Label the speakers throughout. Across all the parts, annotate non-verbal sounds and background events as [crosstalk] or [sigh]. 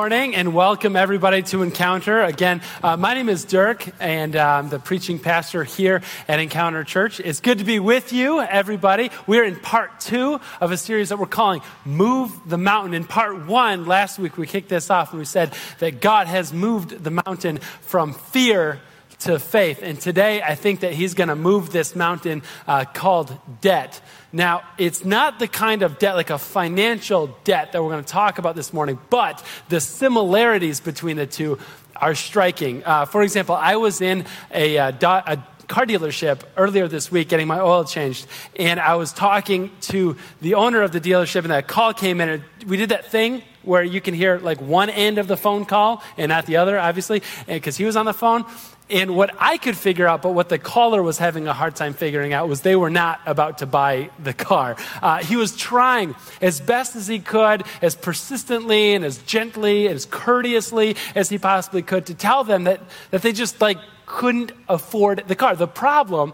Speaker 1: morning and welcome everybody to Encounter. Again, uh, my name is Dirk and uh, I'm the preaching pastor here at Encounter Church. It's good to be with you, everybody. We're in part two of a series that we're calling Move the Mountain. In part one, last week we kicked this off and we said that God has moved the mountain from fear to faith. And today, I think that he's going to move this mountain uh, called debt. Now, it's not the kind of debt, like a financial debt, that we're going to talk about this morning, but the similarities between the two are striking. Uh, for example, I was in a, uh, do- a car dealership earlier this week getting my oil changed. And I was talking to the owner of the dealership, and that call came in. And we did that thing where you can hear like one end of the phone call and not the other, obviously, because he was on the phone. And what I could figure out, but what the caller was having a hard time figuring out, was they were not about to buy the car. Uh, he was trying as best as he could, as persistently and as gently, and as courteously as he possibly could to tell them that, that they just like couldn't afford the car. The problem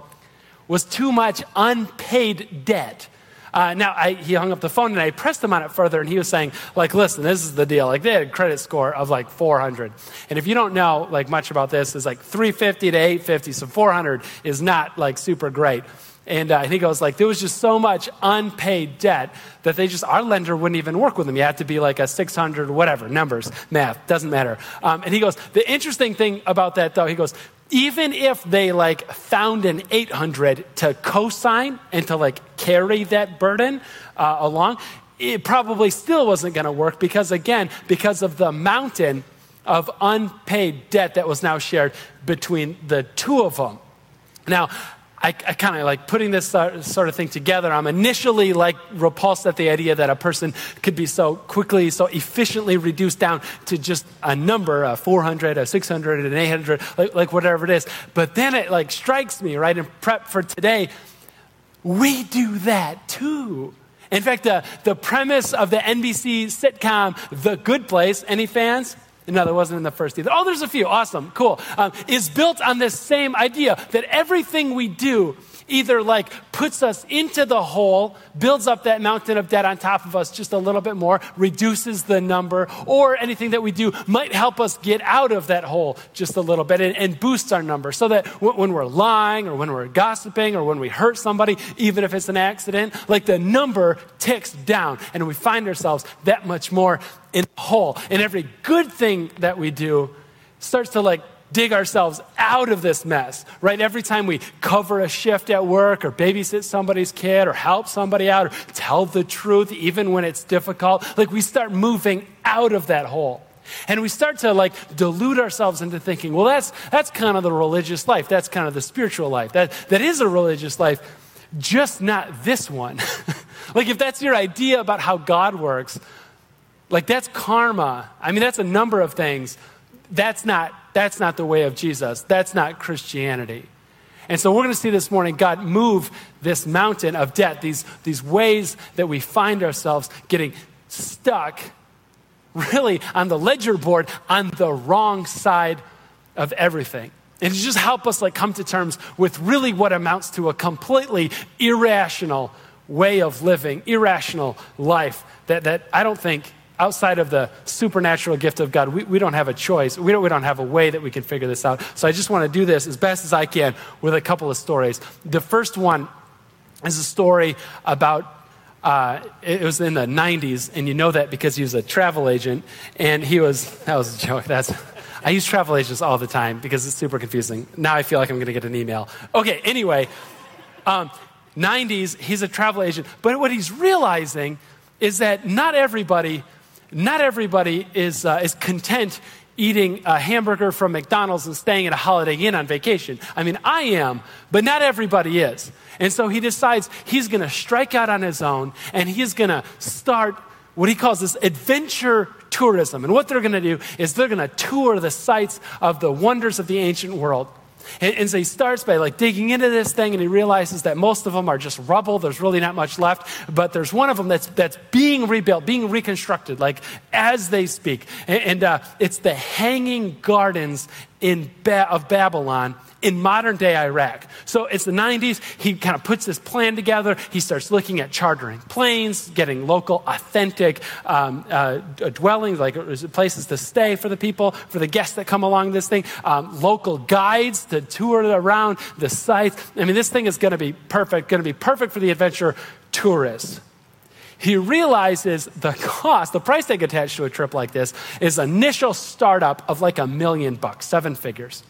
Speaker 1: was too much unpaid debt. Uh, now, I, he hung up the phone and I pressed him on it further, and he was saying, like, listen, this is the deal. Like, they had a credit score of like 400. And if you don't know, like, much about this, it's like 350 to 850. So 400 is not like super great. And uh, he goes like, there was just so much unpaid debt that they just, our lender wouldn't even work with them. You had to be like a 600, whatever, numbers, math, doesn't matter. Um, and he goes, the interesting thing about that though, he goes, even if they like found an 800 to co-sign and to like carry that burden uh, along, it probably still wasn't going to work because again, because of the mountain of unpaid debt that was now shared between the two of them. Now, I, I kind of like putting this sort of thing together. I'm initially like repulsed at the idea that a person could be so quickly, so efficiently reduced down to just a number, a 400, a 600, an 800, like, like whatever it is. But then it like strikes me, right, in prep for today, we do that too. In fact, the, the premise of the NBC sitcom The Good Place, any fans? No, there wasn't in the first either. Oh, there's a few. Awesome. Cool. Um, is built on this same idea that everything we do either like puts us into the hole, builds up that mountain of debt on top of us just a little bit more, reduces the number, or anything that we do might help us get out of that hole just a little bit and, and boosts our number so that w- when we're lying or when we're gossiping or when we hurt somebody, even if it's an accident, like the number ticks down and we find ourselves that much more in the hole. And every good thing that we do starts to like dig ourselves out of this mess, right? Every time we cover a shift at work or babysit somebody's kid or help somebody out or tell the truth, even when it's difficult, like we start moving out of that hole. And we start to like delude ourselves into thinking, well, that's, that's kind of the religious life. That's kind of the spiritual life. That, that is a religious life, just not this one. [laughs] like if that's your idea about how God works, like that's karma. I mean, that's a number of things. That's not that's not the way of Jesus. That's not Christianity. And so we're going to see this morning God move this mountain of debt, these, these ways that we find ourselves getting stuck really on the ledger board on the wrong side of everything. And to just help us like come to terms with really what amounts to a completely irrational way of living, irrational life that, that I don't think outside of the supernatural gift of God, we, we don't have a choice. We don't, we don't have a way that we can figure this out. So I just want to do this as best as I can with a couple of stories. The first one is a story about. Uh, it was in the 90s, and you know that because he was a travel agent, and he was, that was a joke. That's, I use travel agents all the time because it's super confusing. Now I feel like I'm going to get an email. Okay, anyway, um, 90s, he's a travel agent, but what he's realizing is that not everybody not everybody is, uh, is content eating a hamburger from McDonald's and staying at a Holiday Inn on vacation. I mean, I am, but not everybody is. And so he decides he's going to strike out on his own and he's going to start what he calls this adventure tourism. And what they're going to do is they're going to tour the sites of the wonders of the ancient world. And, and, so he starts by like digging into this thing and he realizes that most of them are just rubble. There's really not much left. But there's one of them that's, that's being rebuilt, being reconstructed, like as they speak. And, and uh, it's the Hanging Gardens in ba- of Babylon in modern day Iraq. So it's the 90s. He kind of puts this plan together. He starts looking at chartering planes, getting local, authentic um, uh, dwellings, like places to stay for the people, for the guests that come along this thing, um, local guides to tour around the sites. I mean, this thing is going to be perfect, going to be perfect for the adventure tourists he realizes the cost, the price tag attached to a trip like this is initial startup of like a million bucks, seven figures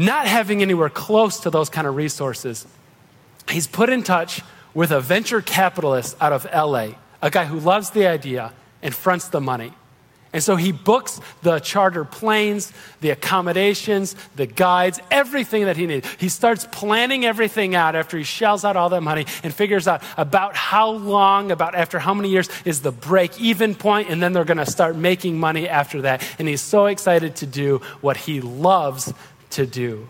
Speaker 1: not having anywhere close to those kind of resources, he's put in touch with a venture capitalist out of LA, a guy who loves the idea and fronts the money. And so he books the charter planes, the accommodations, the guides, everything that he needs. He starts planning everything out after he shells out all that money and figures out about how long, about after how many years is the break even point, and then they're going to start making money after that. And he's so excited to do what he loves to do.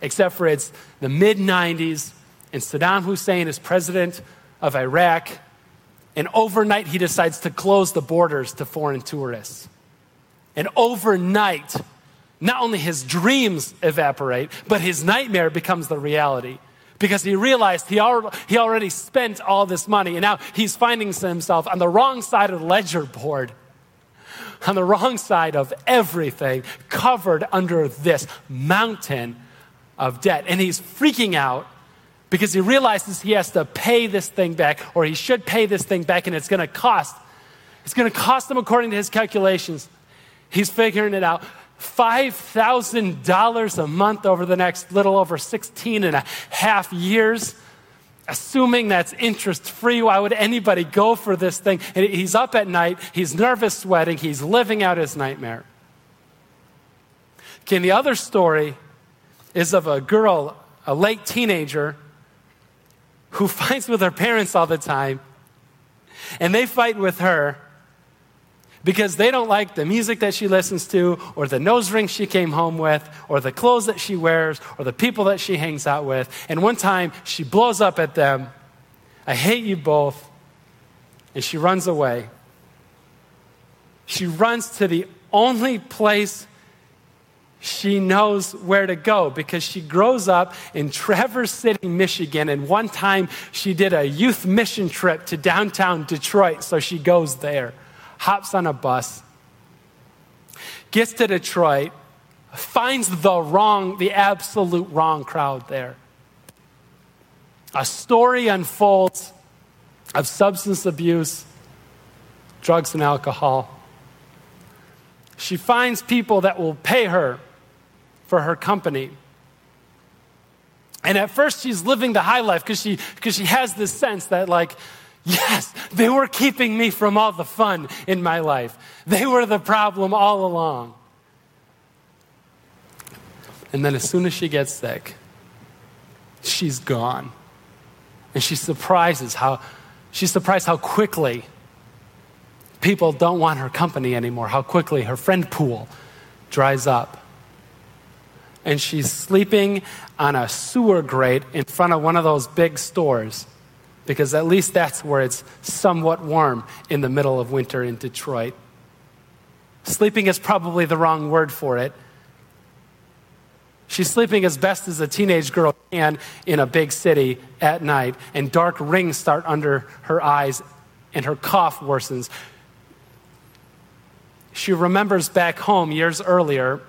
Speaker 1: Except for it's the mid 90s, and Saddam Hussein is president of Iraq, and overnight he decides to close the borders to foreign tourists. And overnight, not only his dreams evaporate, but his nightmare becomes the reality. Because he realized he already, spent all this money, and now he's finding himself on the wrong side of the ledger board on the wrong side of everything, covered under this mountain of debt. And he's freaking out because he realizes he has to pay this thing back, or he should pay this thing back, and it's going to cost. It's going to cost him, according to his calculations. He's figuring it out. $5,000 a month over the next little over 16 and a half years assuming that's interest free. Why would anybody go for this thing? And he's up at night, he's nervous, sweating, he's living out his nightmare. Okay, and the other story is of a girl, a late teenager, who [laughs] fights with her parents all the time, and they fight with her because they don't like the music that she listens to, or the nose ring she came home with, or the clothes that she wears, or the people that she hangs out with. And one time she blows up at them I hate you both. And she runs away. She runs to the only place she knows where to go because she grows up in Traverse City, Michigan, and one time she did a youth mission trip to downtown Detroit, so she goes there hops on a bus, gets to Detroit, finds the wrong, the absolute wrong crowd there. A story unfolds of substance abuse, drugs, and alcohol. She finds people that will pay her for her company. And at first, she's living the high life because she, cause she has this sense that, like, Yes, they were keeping me from all the fun in my life. They were the problem all along. And then as soon as she gets sick, she's gone. And she surprises how she's surprised how quickly people don't want her company anymore, how quickly her friend pool dries up. And she's sleeping on a sewer grate in front of one of those big stores because at least that's where it's somewhat warm in the middle of winter in Detroit. Sleeping is probably the wrong word for it. She's sleeping as best as a teenage girl can in a big city at night, and dark rings start under her eyes, and her cough worsens. She remembers back home years earlier,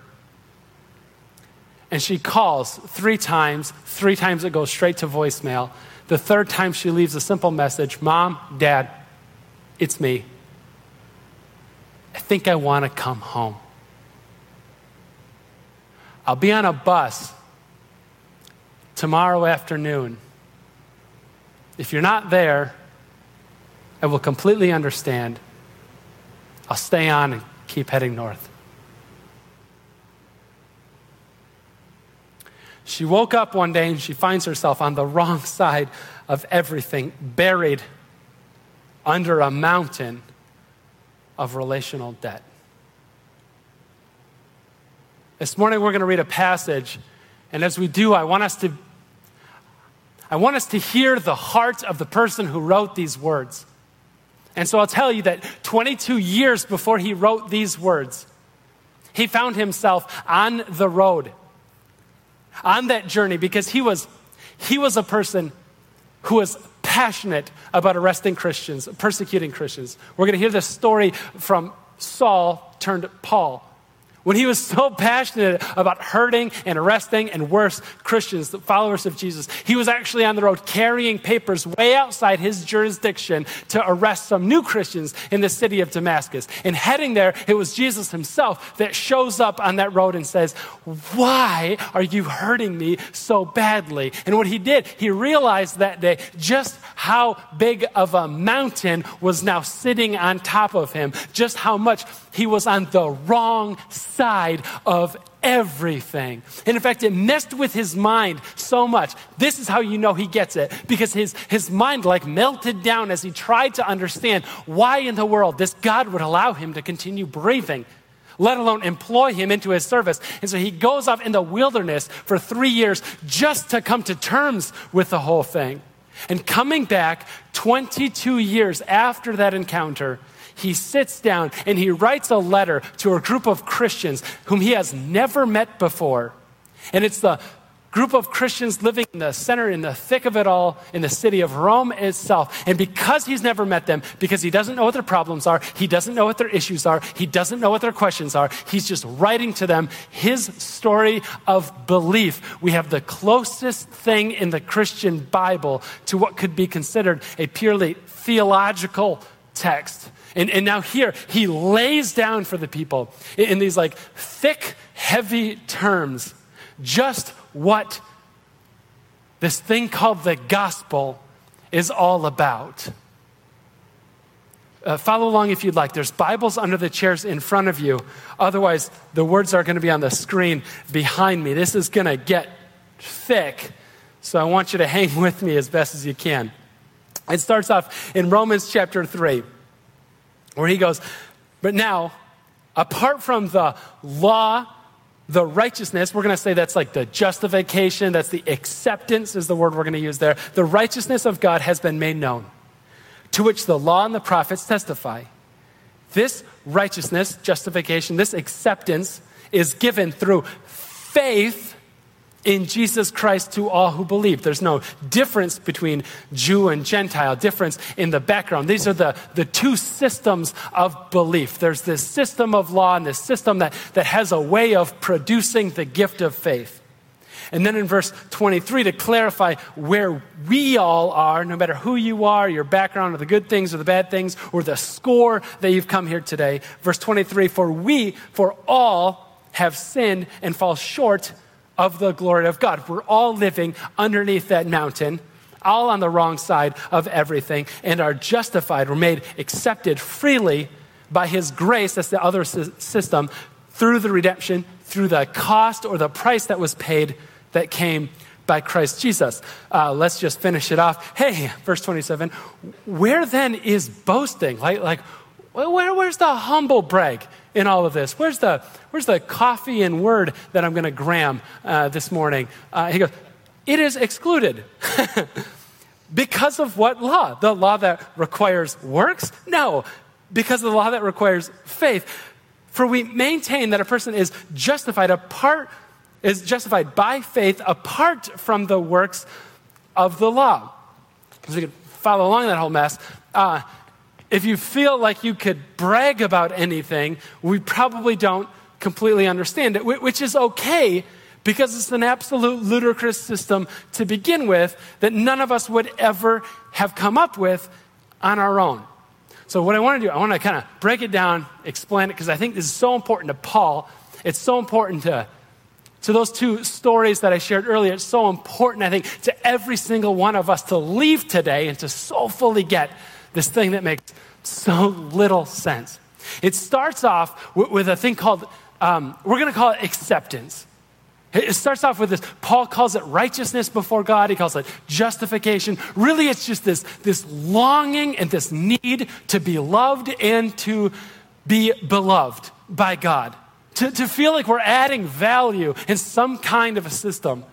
Speaker 1: and she calls three times. Three times it goes straight to voicemail. The third time she leaves a simple message Mom, Dad, it's me. I think I want to come home. I'll be on a bus tomorrow afternoon. If you're not there, I will completely understand. I'll stay on and keep heading north. She woke up one day and she finds herself on the wrong side of everything, buried under a mountain of relational debt. This morning we're going to read a passage, and as we do, I want us to I want us to hear the heart of the person who wrote these words. And so I'll tell you that 22 years before he wrote these words, he found himself on the road, on that journey, because he was, he was a person who was passionate about arresting Christians, persecuting Christians. We're going to hear this story from Saul turned Paul when he was so passionate about hurting and arresting and worse Christians, the followers of Jesus, he was actually on the road carrying papers way outside his jurisdiction to arrest some new Christians in the city of Damascus. And heading there, it was Jesus himself that shows up on that road and says, Why are you hurting me so badly? And what he did, he realized that day just how big of a mountain was now sitting on top of him, just how much he was on the wrong side of everything. And in fact, it messed with his mind so much. This is how you know he gets it because his, his mind like melted down as he tried to understand why in the world this God would allow him to continue breathing. Let alone employ him into his service. And so he goes off in the wilderness for three years just to come to terms with the whole thing. And coming back 22 years after that encounter, he sits down and he writes a letter to a group of Christians whom he has never met before. And it's the group of Christians living in the center, in the thick of it all, in the city of Rome itself. And because he's never met them, because he doesn't know what their problems are, he doesn't know what their issues are, he doesn't know what their questions are, he's just writing to them his story of belief. We have the closest thing in the Christian Bible to what could be considered a purely theological text. And, and now here, he lays down for the people in, in these like thick, heavy terms just what this thing called the gospel is all about. Uh, follow along if you'd like. There's Bibles under the chairs in front of you. Otherwise, the words are going to be on the screen behind me. This is going to get thick, so I want you to hang [laughs] with me as best as you can. It starts off in Romans chapter 3 where he goes, But now, apart from the law, the righteousness, we're going to say that's like the justification, that's the acceptance, is the word we're going to use there. The righteousness of God has been made known, to which the law and the prophets testify. This righteousness, justification, this acceptance is given through faith in Jesus Christ to all who believe. There's no difference between Jew and Gentile, difference in the background. These are the, the two systems of belief. There's this system of law and this system that, that has a way of producing the gift of faith. And then in verse 23, to clarify where we all are, no matter who you are, your background, or the good things or the bad things, or the score that you've come here today. Verse 23 For we, for all, have sinned and fall short of the glory of God. We're all living underneath that mountain, all on the wrong side of everything, and are justified. We're made accepted freely by His grace. That's the other system through the redemption, through the cost or the price that was paid that came by Christ Jesus. Uh, let's just finish it off. Hey, verse 27 where then is boasting? Like, like where, where's the humble brag in all of this? Where's the, where's the coffee and word that I'm going to gram uh, this morning? Uh, he goes, It is excluded. [laughs] because of what law? The law that requires works? No, because of the law that requires faith. For we maintain that a person is justified apart, is justified by faith apart from the works of the law. So you can follow along that whole mess. Uh, if you feel like you could brag about anything, we probably don't completely understand it, which is okay because it's an absolute ludicrous system to begin with that none of us would ever have come up with on our own. So, what I want to do, I want to kind of break it down, explain it, because I think this is so important to Paul. It's so important to, to those two stories that I shared earlier. It's so important, I think, to every single one of us to leave today and to so fully get this thing that makes so little sense. It starts off with, a thing called, um, we're going to call it acceptance. It starts off with this. Paul calls it righteousness before God. He calls it justification. Really, it's just this, this longing and this need to be loved and to be beloved by God. To, to feel like we're adding value in some kind of a system.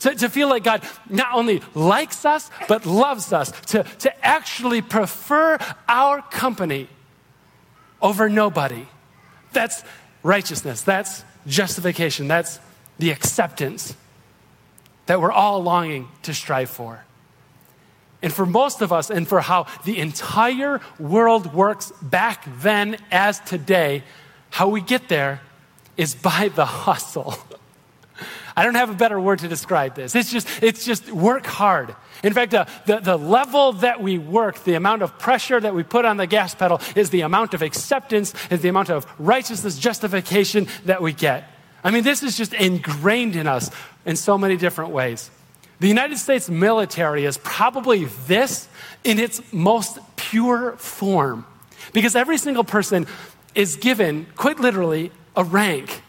Speaker 1: To, to feel like God not only likes us, but loves us. To, to actually prefer our company over nobody. That's righteousness. That's justification. That's the acceptance that we're all longing to strive for. And for most of us, and for how the entire world works back then as today, how we get there is by the hustle. [laughs] I don't have a better word to describe this. It's just, it's just work hard. In fact, uh, the, the level that we work, the amount of pressure that we put on the gas pedal, is the amount of acceptance, is the amount of righteousness, justification that we get. I mean, this is just ingrained in us in so many different ways. The United States military is probably this in its most pure form because every single person is given, quite literally, a rank.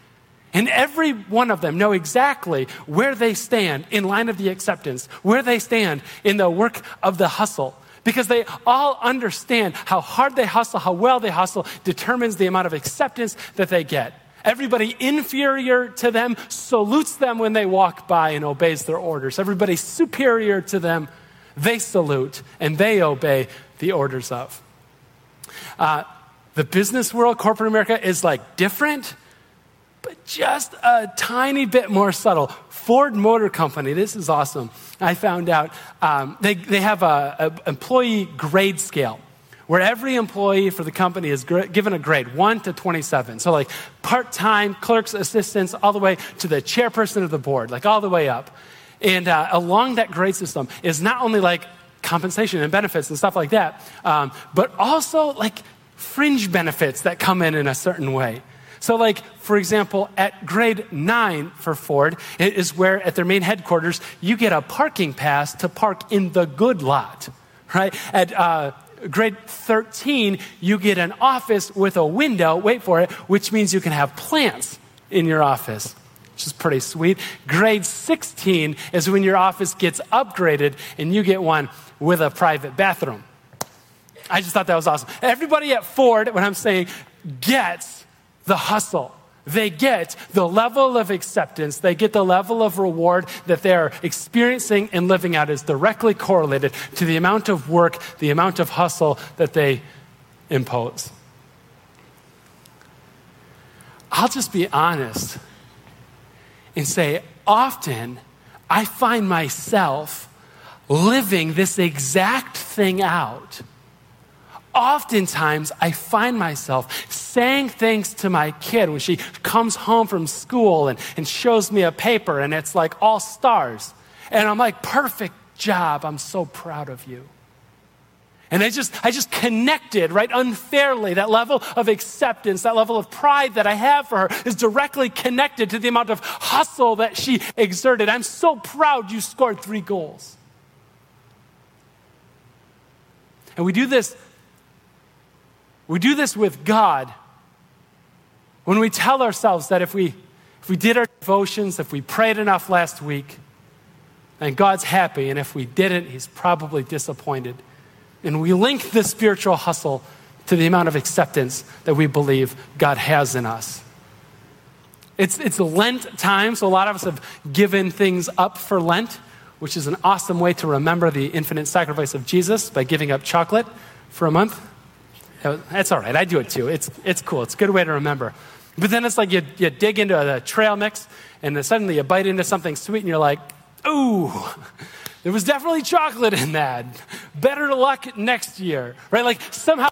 Speaker 1: And every one of them know exactly where they stand in line of the acceptance, where they stand in the work of the hustle. Because they all understand how hard they hustle, how well they hustle, determines the amount of acceptance that they get. Everybody inferior to them salutes them when they walk by and obeys their orders. Everybody superior to them, they salute and they obey the orders of. Uh, the business world, corporate America, is like different, but just a tiny bit more subtle. Ford Motor Company, this is awesome. I found out um, they, they have an employee grade scale where every employee for the company is given a grade 1 to 27. So, like part time clerks, assistants, all the way to the chairperson of the board, like all the way up. And uh, along that grade system is not only like compensation and benefits and stuff like that, um, but also like fringe benefits that come in in a certain way. So, like, for example, at grade nine for Ford, it is where at their main headquarters, you get a parking pass to park in the good lot, right? At uh, grade 13, you get an office with a window, wait for it, which means you can have plants in your office, which is pretty sweet. Grade 16 is when your office gets upgraded and you get one with a private bathroom. I just thought that was awesome. Everybody at Ford, what I'm saying, gets the hustle. They get the level of acceptance, they get the level of reward that they're experiencing and living out is directly correlated to the amount of work, the amount of hustle that they impose. I'll just be honest and say, often I find myself living this exact thing out oftentimes I find myself saying things to my kid when she comes home from school and, and shows me a paper and it's like all stars. And I'm like, perfect job. I'm so proud of you. And I just, I just connected, right, unfairly. That level of acceptance, that level of pride that I have for her is directly connected to the amount of hustle that she exerted. I'm so proud you scored three goals. And we do this we do this with God when we tell ourselves that if we, if we did our devotions, if we prayed enough last week, then God's happy, and if we didn't, He's probably disappointed. And we link the spiritual hustle to the amount of acceptance that we believe God has in us. It's, it's Lent time, so a lot of us have given things up for Lent, which is an awesome way to remember the infinite sacrifice of Jesus by giving up chocolate for a month. That's all right. I do it too. It's, it's cool. It's a good way to remember. But then it's like you, you dig into the trail mix and then suddenly you bite into something sweet and you're like, ooh, there was definitely chocolate in that. Better luck next year, right? Like somehow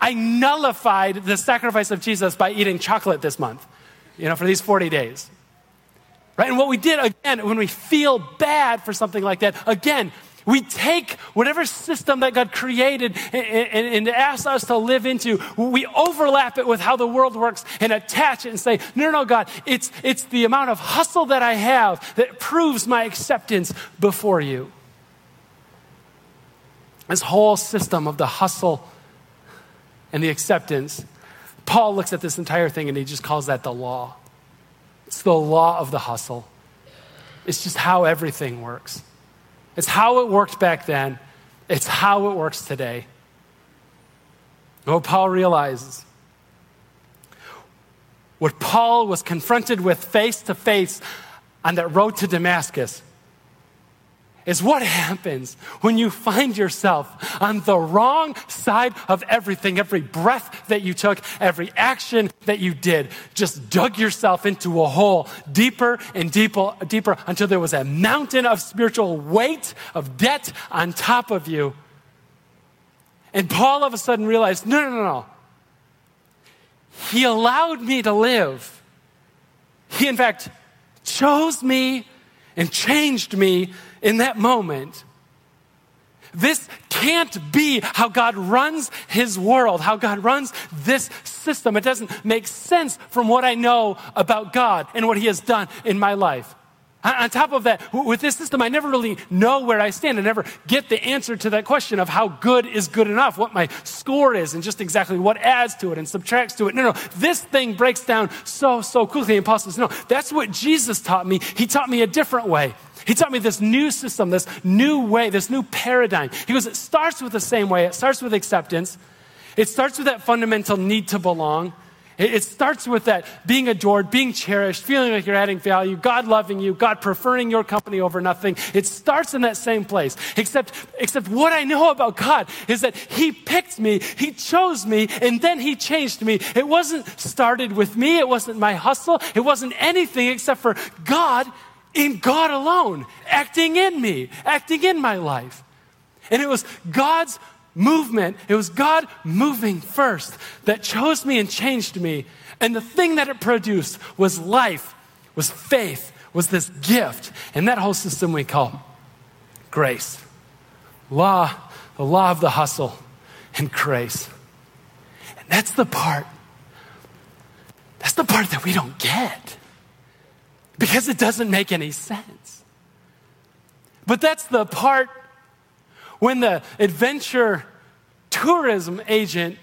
Speaker 1: I nullified the sacrifice of Jesus by eating chocolate this month, you know, for these 40 days. Right? And what we did again, when we feel bad for something like that, again, we take whatever system that God created and, and, and asks us to live into, we overlap it with how the world works and attach it and say, no, no, no, God, it's, it's the amount of hustle that I have that proves my acceptance before you. This whole system of the hustle and the acceptance, Paul looks at this entire thing and he just calls that the law. It's the law of the hustle. It's just how everything works. It's how it worked back then, it's how it works today. What Paul realizes, what Paul was confronted with face to face on that road to Damascus, is what happens when you find yourself on the wrong side of everything. Every breath that you took, every action that you did, just dug yourself into a hole deeper and deeper, deeper until there was a mountain of spiritual weight of debt on top of you. And Paul all of a sudden realized no, no, no, no. He allowed me to live. He, in fact, chose me and changed me in that moment. This can't be how God runs his world, how God runs this system. It doesn't make sense from what I know about God and what he has done in my life. On top of that, with this system, I never really know where I stand. I never get the answer to that question of how good is good enough, what my score is, and just exactly what adds to it and subtracts to it. No, no, this thing breaks down so, so quickly. And Paul says, no, that's what Jesus taught me. He taught me a different way. He taught me this new system, this new way, this new paradigm. He goes, it starts with the same way. It starts with acceptance. It starts with that fundamental need to belong. It starts with that being adored, being cherished, feeling like you're adding value, God loving you, God preferring your company over nothing. It starts in that same place. Except, except what I know about God is that He picked me, He chose me, and then He changed me. It wasn't started with me, it wasn't my hustle, it wasn't anything except for God in God alone, acting in me, acting in my life. And it was God's movement. It was God moving first that chose me and changed me. And the thing that it produced was life, was faith, was this gift. And that whole system we call grace. Law, the law of the hustle, and grace. And that's the part. That's the part that we don't get because it doesn't make any sense. But that's the part when the adventure tourism agent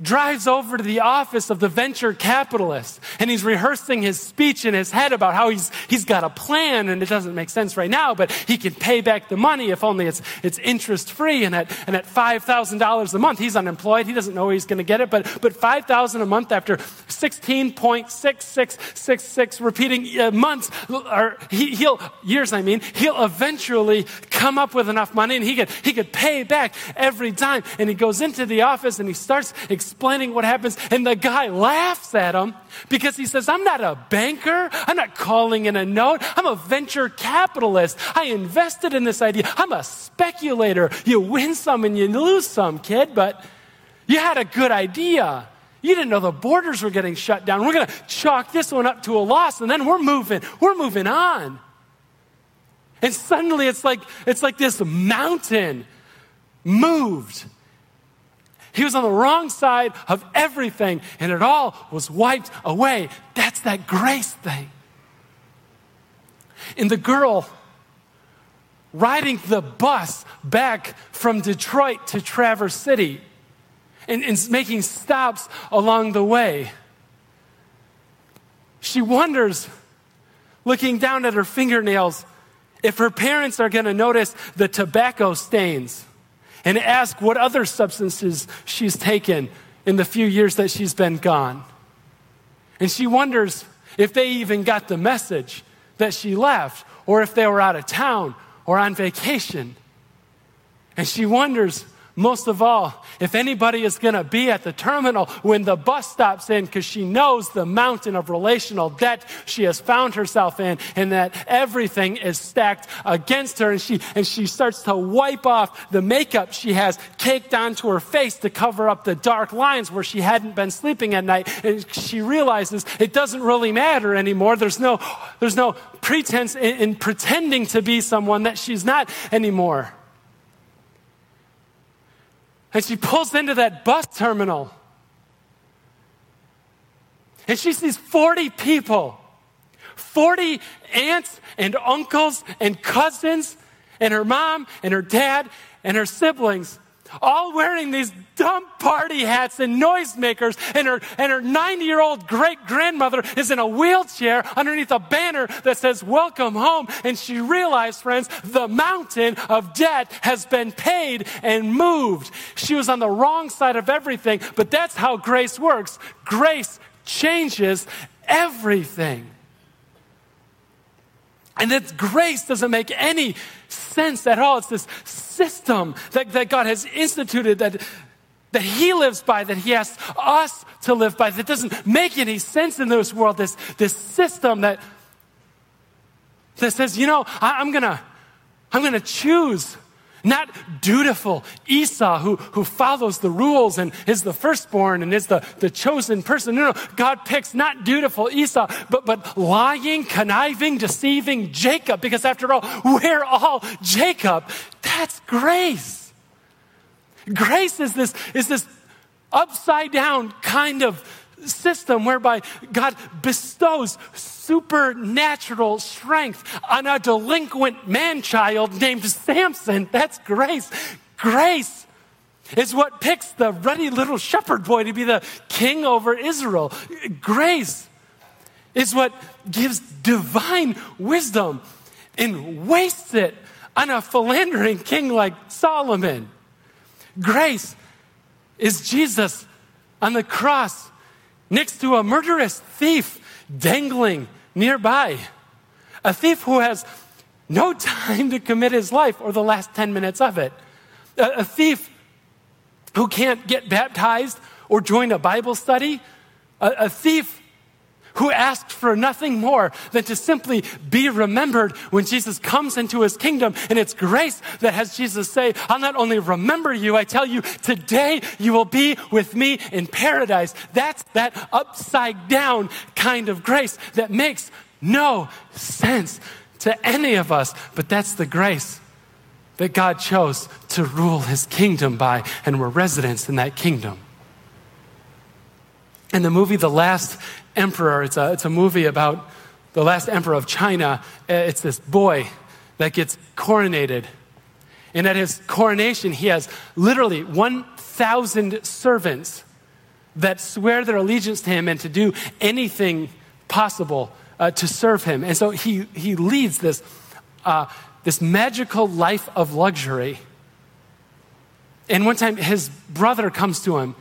Speaker 1: drives over to the office of the venture capitalist and he's rehearsing his speech in his head about how he's, he's got a plan and it doesn't make sense right now, but he can pay back the money if only it's, it's interest free. And at, and at $5,000 a month, he's unemployed. He doesn't know he's going to get it, but, but 5,000 a month after 16.6666 repeating uh, months or he, he'll, years, I mean, he'll eventually come up with enough money and he could, he could pay back every time. And he goes into the office and he starts explaining what happens, and the guy laughs at him because he says, I'm not a banker. I'm not calling in a note. I'm a venture capitalist. I invested in this idea. I'm a speculator. You win some and you lose some, kid, but you had a good idea. You didn't know the borders were getting shut down. We're going to chalk this one up to a loss, and then we're moving. We're moving on. And suddenly it's like, it's like this mountain moved he was on the wrong side of everything, and it all was wiped away. That's that grace thing. And the girl riding the bus back from Detroit to Traverse City and, and making stops along the way. She wonders, looking down at her fingernails, if her parents are going to notice the tobacco stains and ask what other substances she's taken in the few years that she's been gone. And she wonders if they even got the message that she left, or if they were out of town or on vacation. And she wonders most of all, if anybody is going to be at the terminal when the bus stops in, because she knows the mountain of relational debt she has found herself in, and that everything is stacked against her, and she and she starts to wipe off the makeup she has caked onto her face to cover up the dark lines where she hadn't been sleeping at night, and she realizes it doesn't really matter anymore. There's no there's no pretense in, in pretending to be someone that she's not anymore. And she pulls into that bus terminal. And she sees 40 people 40 aunts and uncles and cousins, and her mom and her dad and her siblings all wearing these dumb party hats and noisemakers, and her, and her 90 year old great grandmother is in a wheelchair underneath a banner that says, Welcome home. And she realized, friends, the mountain of debt has been paid and moved. She was on the wrong side of everything, but that's how grace works. Grace changes everything. And that grace doesn't make any sense at all. It's this system that, that God has instituted that, that He lives by, that He asks us to live by, that doesn't make any sense in this world. This, this system that, that says, you know, I, I'm gonna, I'm gonna choose not dutiful Esau who, who follows the rules and is the firstborn and is the, the chosen person. No, no. God picks not dutiful Esau, but, but lying, conniving, deceiving Jacob. Because after all, we're all Jacob. That's grace. Grace is this, is this upside down kind of system whereby God bestows supernatural strength on a delinquent man child named Samson. That's grace. Grace is what picks the ruddy little shepherd boy to be the king over Israel. Grace is what gives divine wisdom and wastes it on a philandering king like Solomon. Grace is Jesus on the cross next to a murderous thief dangling nearby. A thief who has no [laughs] time to commit his life or the last 10 minutes of it. A, a thief who can't get baptized or join a Bible study. A, a thief who asked for nothing more than to simply be remembered when Jesus comes into his kingdom. And it's grace that has Jesus say, I'll not only remember you, I tell you, today you will be with me in paradise. That's that upside down kind of grace that makes no sense to any of us, but that's the grace that God chose to rule his kingdom by, and we're residents in that kingdom. In the movie The Last Emperor, it's a, it's a movie about the last emperor of China. Uh, it's this boy that gets coronated. And at his coronation, he has literally 1,000 servants that swear their allegiance to him and to do anything possible uh, to serve him. And so he, he leads this, uh, this magical life of luxury. And one time, his brother comes to him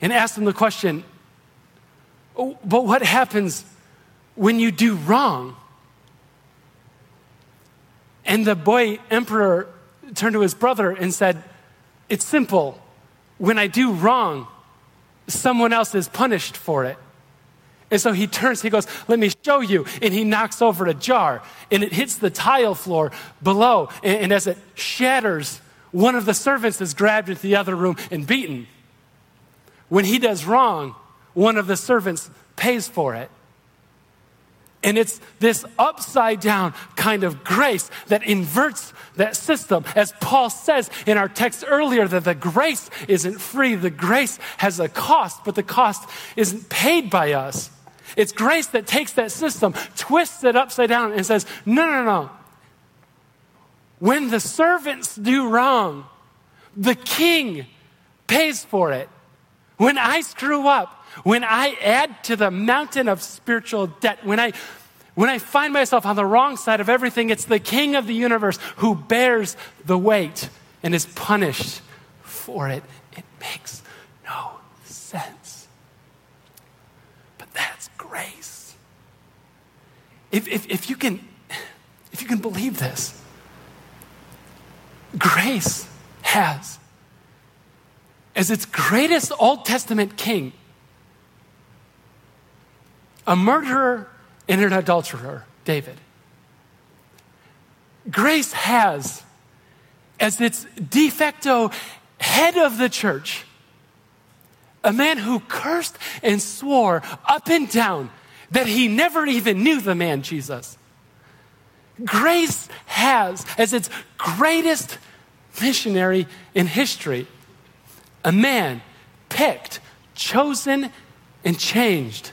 Speaker 1: and asks him the question Oh, but what happens when you do wrong? And the boy emperor turned to his brother and said, It's simple. When I do wrong, someone else is punished for it. And so he turns, he goes, Let me show you. And he knocks over a jar, and it hits the tile floor below. And, and as it shatters, one of the servants is grabbed into the other room and beaten. When he does wrong, one of the servants pays for it. And it's this upside down kind of grace that inverts that system. As Paul says in our text earlier, that the grace isn't free, the grace has a cost, but the cost isn't paid by us. It's grace that takes that system, twists it upside down, and says, no, no, no. When the servants do wrong, the king pays for it. When I screw up, when I add to the mountain of spiritual debt, when I when I find myself on the wrong side of everything, it's the king of the universe who bears the weight and is punished for it. It makes no sense. But that's grace. If, if, if, you can, if you can believe this, grace has, as its greatest Old Testament king, a murderer and an adulterer, David. Grace has, as its de facto head of the church, a man who cursed and swore up and down that he never even knew the man Jesus. Grace has, as its greatest missionary in history, a man picked, chosen, and changed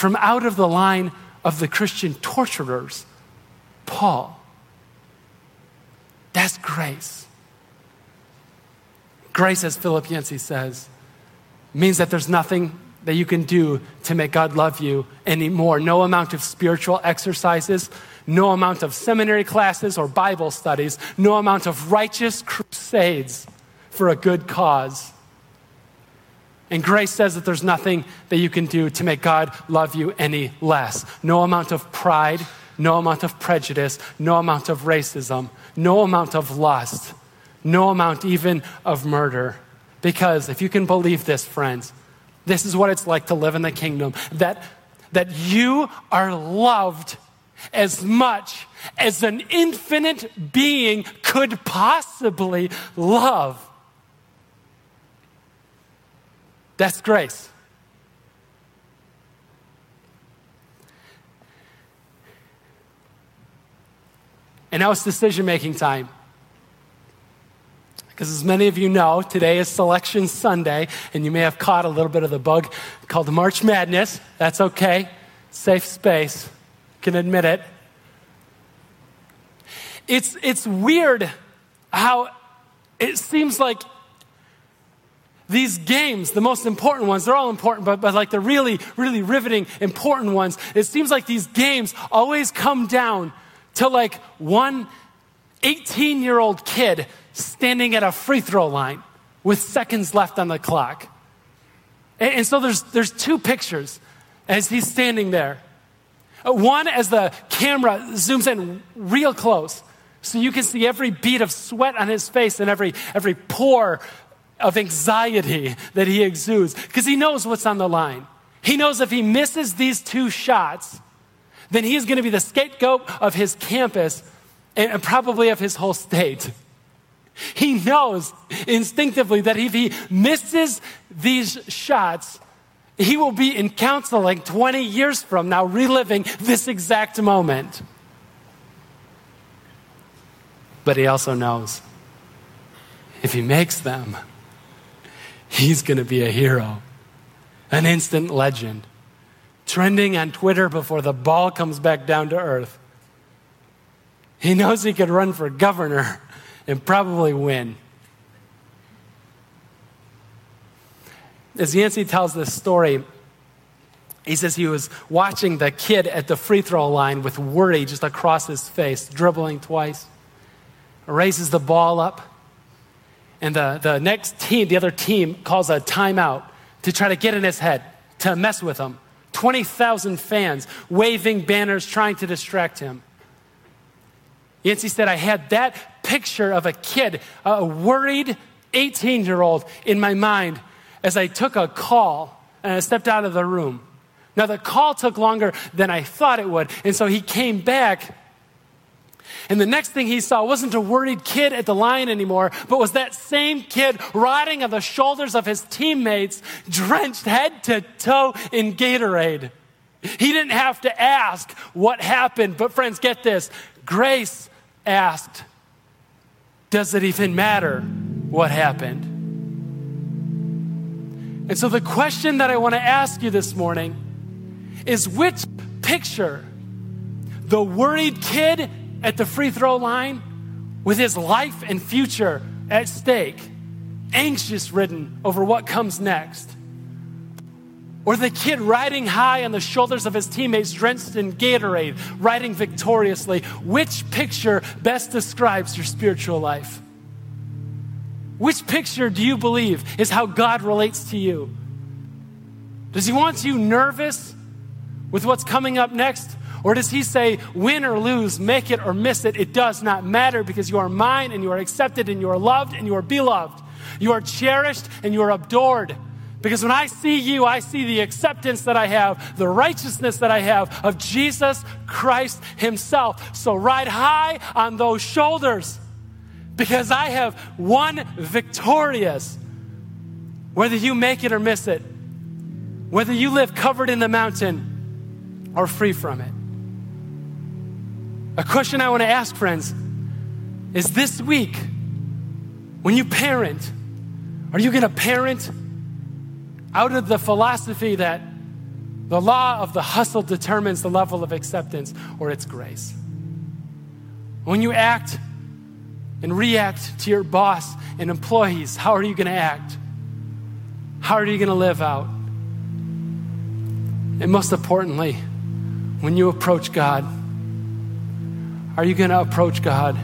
Speaker 1: from out of the line of the Christian torturers, Paul. That's grace. Grace, as Philip Yancey says, means that there's nothing that you can do to make God love you anymore. No amount of spiritual exercises, no amount of seminary classes or Bible studies, no amount of righteous crusades for a good cause. And grace says that there's nothing that you can do to make God love you any less. No amount of pride, no amount of prejudice, no amount of racism, no amount of lust, no amount even of murder. Because if you can believe this, friends, this is what it's like to live in the kingdom that, that you are loved as much as an infinite being could possibly love. That's grace. And now it's decision making time. Because as many of you know, today is Selection Sunday, and you may have caught a little bit of the bug called March Madness. That's okay. Safe space. Can admit it. It's, it's weird how it seems like these games, the most important ones, they're all important, but, but like the really, really riveting, important ones, it seems like these games always come down to like one 18 year old kid standing at a free throw line with seconds left on the clock. And, and so there's, there's two pictures as he's standing there. Uh, one, as the camera zooms in real close, so you can see every bead of sweat on his face and every, every pore of anxiety that he exudes, because he knows what's on the line. He knows if he misses these two shots, then he is going to be the scapegoat of his campus and probably of his whole state. He knows instinctively that if he misses these shots, he will be in counseling 20 years from now, reliving this exact moment. But he also knows if he makes them, he's going to be a hero, an instant legend, trending on Twitter before the ball comes back down to earth. He knows he could run for governor and probably win. As Yancey tells this story, he says he was watching the kid at the free throw line with worry just across his face, dribbling twice. Raises the ball up, and the, the next team, the other team, calls a timeout to try to get in his head, to mess with him. 20,000 fans waving banners, trying to distract him. Yancey said, I had that picture of a kid, a worried 18 year old in my mind as I took a call and I stepped out of the room. Now, the call took longer than I thought it would, and so he came back. And the next thing he saw wasn't a worried kid at the line anymore, but was that same kid riding on the shoulders of his teammates, drenched head to toe in Gatorade. He didn't have to ask what happened, but friends, get this grace asked, Does it even matter what happened? And so, the question that I want to ask you this morning is which picture, the worried kid at the free throw line with his life and future at stake, anxious ridden over what comes next? Or the kid riding high on the shoulders of his teammates, drenched in Gatorade, riding victoriously. Which picture best describes your spiritual life? Which picture do you believe is how God relates to you? Does he want you nervous with what's coming up next? Or does he say, win or lose, make it or miss it, it does not matter because you are mine and you are accepted and you are loved and you are beloved. You are cherished and you are adored. Because when I see you, I see the acceptance that I have, the righteousness that I have of Jesus Christ Himself. So ride high on those shoulders because I have won victorious. Whether you make it or miss it, whether you live covered in the mountain or free from it. A question I want to ask, friends, is this week, when you parent, are you going to parent out of the philosophy that the law of the hustle determines the level of acceptance or its grace. When you act and react to your boss and employees, how are you going to act? How are you going to live out? And most importantly, when you approach God, are you going to approach God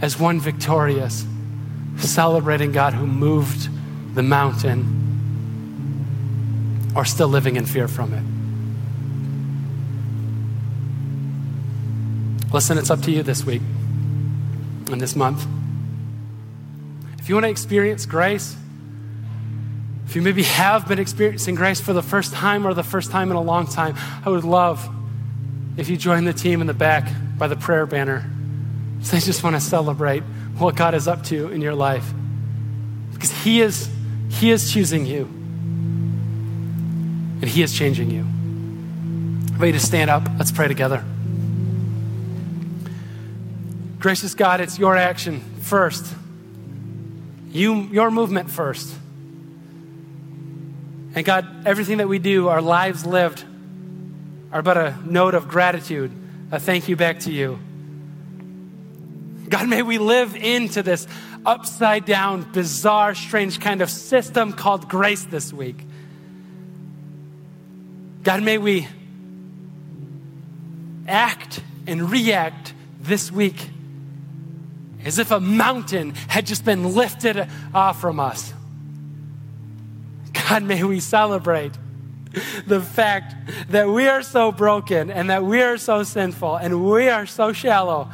Speaker 1: as one victorious, celebrating God who moved? the mountain, or still living in fear from it. Listen, it's up to you this week and this month. If you want to experience grace, if you maybe have been experiencing grace for the first time or the first time in a long time, I would love if you join the team in the back by the prayer banner. They just want to celebrate what God is up to in your life. Because He is, He is choosing you. And He is changing you. Ready to stand up? Let's pray together. Gracious God, it's your action first. You, your movement first. And God, everything that we do, our lives lived, are but a note of gratitude, a thank you back to you. God, may we live into this upside down, bizarre, strange kind of system called grace this week. God, may we act and react this week as if a mountain had just been lifted off from us. God, may we celebrate [laughs] the fact that we are so broken and that we are so sinful and we are so shallow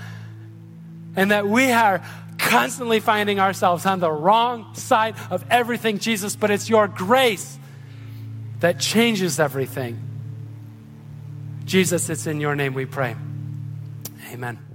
Speaker 1: and that we are constantly finding ourselves on the wrong side of everything, Jesus, but it's your grace that changes everything. Jesus, it's in your name we pray. Amen.